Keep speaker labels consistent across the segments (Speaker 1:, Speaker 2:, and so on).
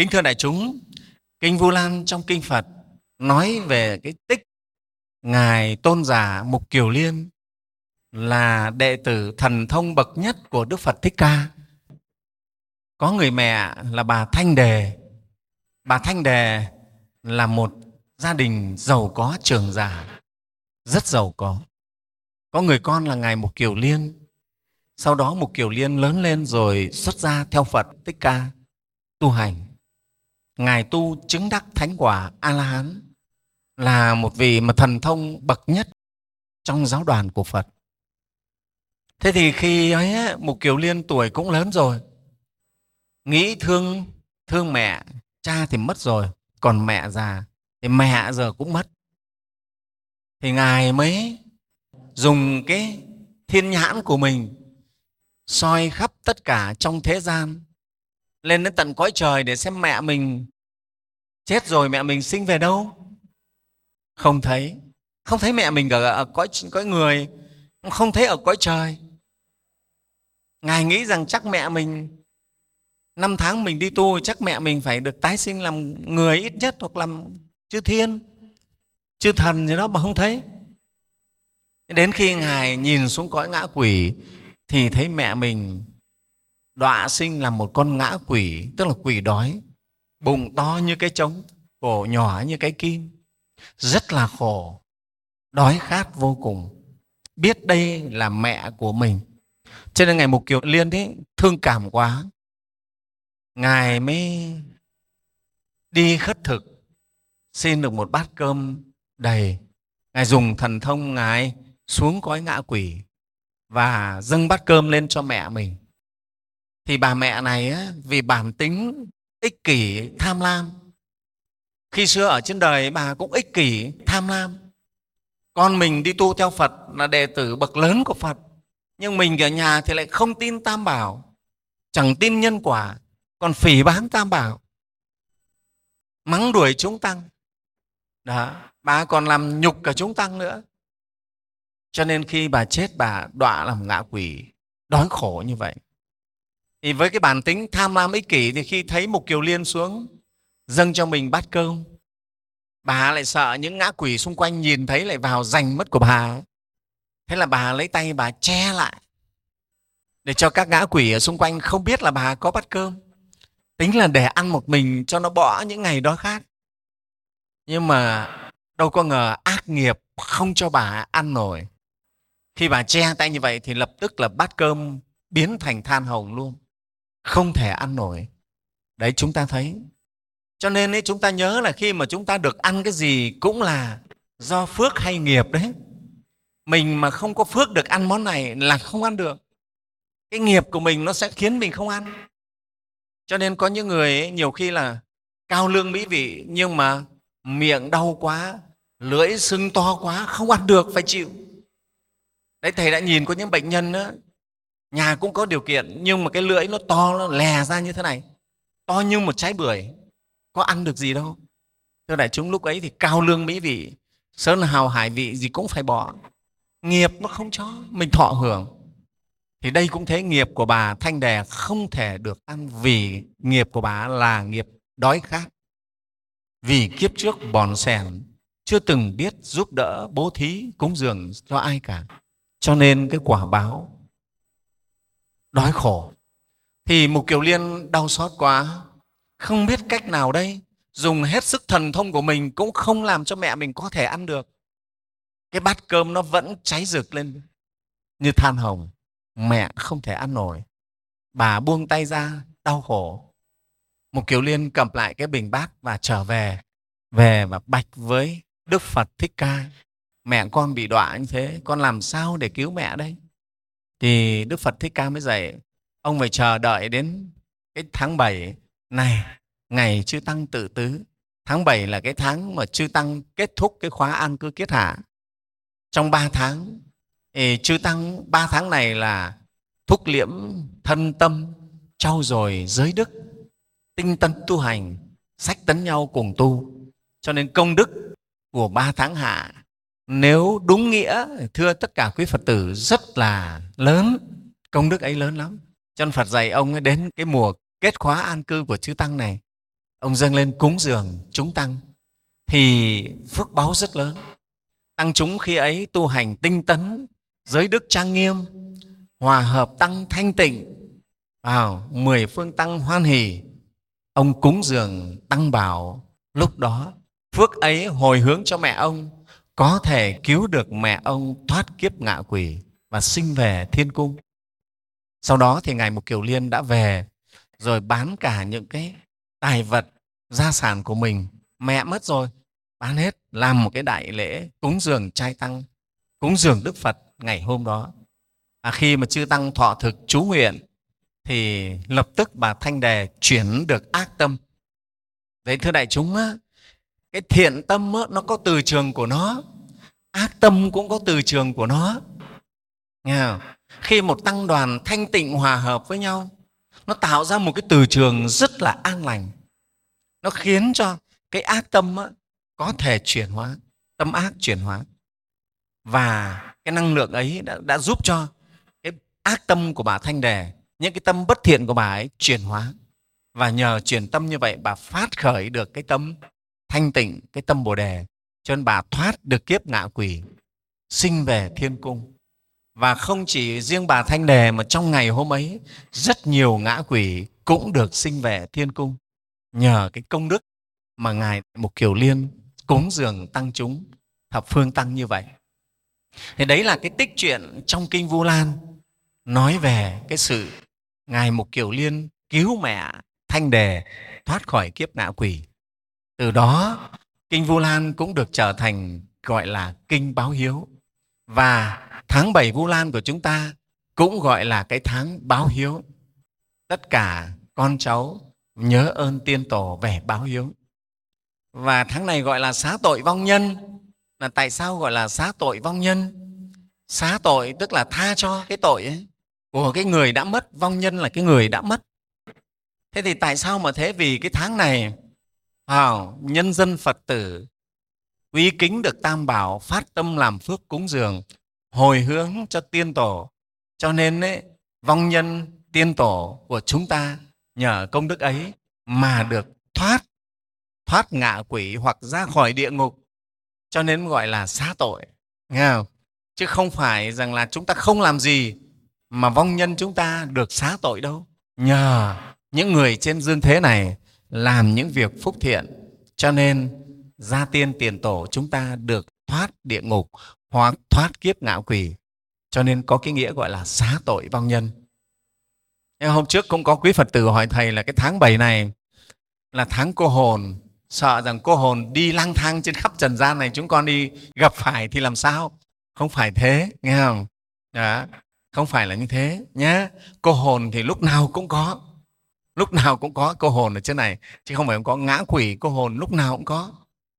Speaker 1: kính thưa đại chúng, kinh vu lan trong kinh phật nói về cái tích ngài tôn giả mục kiều liên là đệ tử thần thông bậc nhất của đức phật thích ca. Có người mẹ là bà thanh đề. Bà thanh đề là một gia đình giàu có, trường giả rất giàu có. Có người con là ngài mục kiều liên. Sau đó mục kiều liên lớn lên rồi xuất gia theo phật thích ca tu hành ngài tu chứng đắc thánh quả a la hán là một vị mà thần thông bậc nhất trong giáo đoàn của phật. Thế thì khi ấy mục kiều liên tuổi cũng lớn rồi, nghĩ thương thương mẹ, cha thì mất rồi, còn mẹ già thì mẹ giờ cũng mất. Thì ngài mới dùng cái thiên nhãn của mình soi khắp tất cả trong thế gian lên đến tận cõi trời để xem mẹ mình chết rồi mẹ mình sinh về đâu. Không thấy. Không thấy mẹ mình ở, ở cõi cõi người. Không thấy ở cõi trời. Ngài nghĩ rằng chắc mẹ mình năm tháng mình đi tu chắc mẹ mình phải được tái sinh làm người ít nhất hoặc làm chư thiên chư thần gì đó mà không thấy. Đến khi ngài nhìn xuống cõi ngã quỷ thì thấy mẹ mình đọa sinh là một con ngã quỷ, tức là quỷ đói. Bụng to như cái trống, cổ nhỏ như cái kim. Rất là khổ, đói khát vô cùng. Biết đây là mẹ của mình. Cho nên ngày mục kiều liên ấy, thương cảm quá. Ngài mới đi khất thực, xin được một bát cơm đầy. Ngài dùng thần thông ngài xuống cõi ngã quỷ và dâng bát cơm lên cho mẹ mình thì bà mẹ này á, vì bản tính ích kỷ tham lam. Khi xưa ở trên đời bà cũng ích kỷ tham lam. Con mình đi tu theo phật là đệ tử bậc lớn của phật. Nhưng mình ở nhà thì lại không tin tam bảo. Chẳng tin nhân quả còn phỉ báng tam bảo. Mắng đuổi chúng tăng. Đó bà còn làm nhục cả chúng tăng nữa. Cho nên khi bà chết bà đọa làm ngạ quỷ. Đói khổ như vậy thì với cái bản tính tham lam ích kỷ thì khi thấy một kiều liên xuống, dâng cho mình bát cơm, bà lại sợ những ngã quỷ xung quanh nhìn thấy lại vào giành mất của bà. Thế là bà lấy tay bà che lại, để cho các ngã quỷ ở xung quanh không biết là bà có bát cơm. Tính là để ăn một mình cho nó bỏ những ngày đó khát nhưng mà đâu có ngờ ác nghiệp không cho bà ăn nổi. Khi bà che tay như vậy thì lập tức là bát cơm biến thành than hồng luôn không thể ăn nổi. Đấy chúng ta thấy. Cho nên ấy, chúng ta nhớ là khi mà chúng ta được ăn cái gì cũng là do phước hay nghiệp đấy. Mình mà không có phước được ăn món này là không ăn được. Cái nghiệp của mình nó sẽ khiến mình không ăn. Cho nên có những người ấy, nhiều khi là cao lương mỹ vị nhưng mà miệng đau quá lưỡi sưng to quá không ăn được phải chịu. Đấy thầy đã nhìn có những bệnh nhân đó, nhà cũng có điều kiện, nhưng mà cái lưỡi nó to, nó lè ra như thế này. To như một trái bưởi, có ăn được gì đâu. Thưa đại chúng, lúc ấy thì cao lương mỹ vị, sơn hào hải vị gì cũng phải bỏ. Nghiệp nó không cho, mình thọ hưởng. Thì đây cũng thế, nghiệp của bà thanh đề không thể được ăn vì nghiệp của bà là nghiệp đói khát. Vì kiếp trước bòn sèn, chưa từng biết giúp đỡ bố thí cúng dường cho ai cả. Cho nên cái quả báo đói khổ. Thì mục kiều liên đau xót quá. Không biết cách nào đây. Dùng hết sức thần thông của mình cũng không làm cho mẹ mình có thể ăn được. Cái bát cơm nó vẫn cháy rực lên như than hồng. Mẹ không thể ăn nổi. Bà buông tay ra, đau khổ. Một kiều liên cầm lại cái bình bát và trở về. Về và bạch với đức phật thích ca. Mẹ con bị đọa như thế, con làm sao để cứu mẹ đây? Thì đức phật thích ca mới dạy, ông phải chờ đợi đến cái tháng 7 này, ngày chư tăng tự tứ. Tháng 7 là cái tháng mà chư tăng kết thúc cái khóa an cư kiết hạ. Trong 3 tháng, thì chư tăng 3 tháng này là thúc liễm thân tâm, trau dồi giới đức, tinh tấn tu hành, sách tấn nhau cùng tu. Cho nên công đức của ba tháng hạ nếu đúng nghĩa, thưa tất cả quý phật tử, rất là lớn, công đức ấy lớn lắm. Cho phật dạy ông ấy đến cái mùa kết khóa an cư của chư tăng này, ông dâng lên cúng dường chúng tăng, thì phước báu rất lớn. Tăng chúng khi ấy tu hành tinh tấn, giới đức trang nghiêm, hòa hợp tăng thanh tịnh, vào mười phương tăng hoan hỷ, ông cúng dường tăng bảo. Lúc đó, phước ấy hồi hướng cho mẹ ông có thể cứu được mẹ ông thoát kiếp ngạ quỷ và sinh về thiên cung. Sau đó thì ngài mục kiều liên đã về rồi bán cả những cái tài vật gia sản của mình. Mẹ mất rồi bán hết làm một cái đại lễ cúng dường trai tăng cúng dường đức phật ngày hôm đó. À, khi mà chư tăng thọ thực chú nguyện thì lập tức bà thanh đề chuyển được ác tâm. Đấy thưa đại chúng á, cái thiện tâm đó, nó có từ trường của nó ác tâm cũng có từ trường của nó. Nghe không? khi một tăng đoàn thanh tịnh hòa hợp với nhau nó tạo ra một cái từ trường rất là an lành. Nó khiến cho cái ác tâm đó, có thể chuyển hóa tâm ác chuyển hóa. Và cái năng lượng ấy đã, đã giúp cho cái ác tâm của bà thanh đề những cái tâm bất thiện của bà ấy chuyển hóa. Và nhờ chuyển tâm như vậy bà phát khởi được cái tâm thanh tịnh cái tâm bồ đề, cho nên bà thoát được kiếp ngạ quỷ, sinh về thiên cung. Và không chỉ riêng bà thanh đề mà trong ngày hôm ấy, rất nhiều ngã quỷ cũng được sinh về thiên cung. Nhờ cái công đức mà ngài mục kiều liên cúng dường tăng chúng, thập phương tăng như vậy. Thì đấy là cái tích chuyện trong kinh vu lan, nói về cái sự ngài mục kiều liên cứu mẹ thanh đề thoát khỏi kiếp ngạ quỷ từ đó, kinh vu lan cũng được trở thành, gọi là, kinh báo hiếu. Và tháng 7 vu lan của chúng ta cũng gọi là cái tháng báo hiếu. Tất cả con cháu nhớ ơn tiên tổ về báo hiếu. Và tháng này gọi là xá tội vong nhân. Là tại sao gọi là xá tội vong nhân? Xá tội tức là tha cho cái tội ấy. Của cái người đã mất, vong nhân là cái người đã mất. Thế thì tại sao mà thế? Vì cái tháng này vào nhân dân phật tử quý kính được tam bảo phát tâm làm phước cúng dường hồi hướng cho tiên tổ. Cho nên ấy, vong nhân tiên tổ của chúng ta nhờ công đức ấy mà được thoát thoát ngạ quỷ hoặc ra khỏi địa ngục. Cho nên gọi là xá tội nghe không? chứ không phải rằng là chúng ta không làm gì mà vong nhân chúng ta được xá tội đâu. Nhờ những người trên dương thế này làm những việc phúc thiện. Cho nên, gia tiên tiền tổ chúng ta được thoát địa ngục hoặc thoát kiếp ngạo quỷ. Cho nên có cái nghĩa gọi là xá tội vong nhân. Nhưng hôm trước cũng có quý phật tử hỏi thầy là cái tháng 7 này là tháng cô hồn. Sợ rằng cô hồn đi lang thang trên khắp trần gian này chúng con đi gặp phải thì làm sao? Không phải thế, nghe không? Đó, không phải là như thế nhé cô hồn thì lúc nào cũng có lúc nào cũng có cô hồn ở trên này chứ không phải không có ngã quỷ cô hồn lúc nào cũng có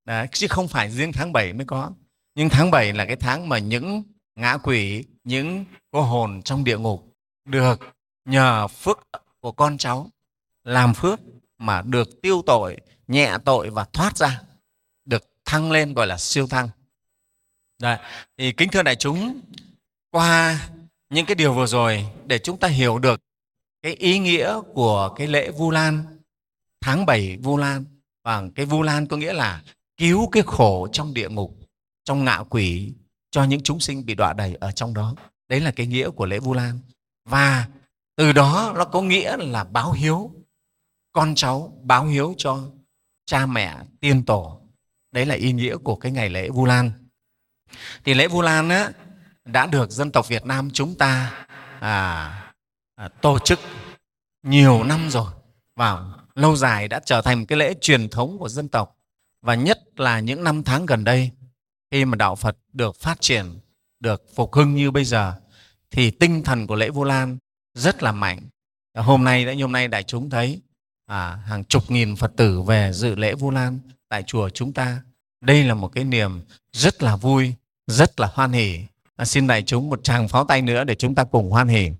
Speaker 1: Đấy, chứ không phải riêng tháng 7 mới có nhưng tháng 7 là cái tháng mà những ngã quỷ những cô hồn trong địa ngục được nhờ phước của con cháu làm phước mà được tiêu tội nhẹ tội và thoát ra được thăng lên gọi là siêu thăng Đấy. thì kính thưa đại chúng qua những cái điều vừa rồi để chúng ta hiểu được cái ý nghĩa của cái lễ Vu Lan tháng 7 Vu Lan và cái Vu Lan có nghĩa là cứu cái khổ trong địa ngục trong ngạ quỷ cho những chúng sinh bị đọa đầy ở trong đó. Đấy là cái nghĩa của lễ Vu Lan. Và từ đó nó có nghĩa là báo hiếu. Con cháu báo hiếu cho cha mẹ tiên tổ. Đấy là ý nghĩa của cái ngày lễ Vu Lan. Thì lễ Vu Lan á, đã được dân tộc Việt Nam chúng ta à, à, tổ chức nhiều năm rồi và lâu dài đã trở thành cái lễ truyền thống của dân tộc và nhất là những năm tháng gần đây khi mà đạo Phật được phát triển được phục hưng như bây giờ thì tinh thần của lễ Vu Lan rất là mạnh hôm nay đã như hôm nay đại chúng thấy à, hàng chục nghìn Phật tử về dự lễ Vu Lan tại chùa chúng ta. Đây là một cái niềm rất là vui, rất là hoan hỷ. À, xin đại chúng một tràng pháo tay nữa để chúng ta cùng hoan hỷ.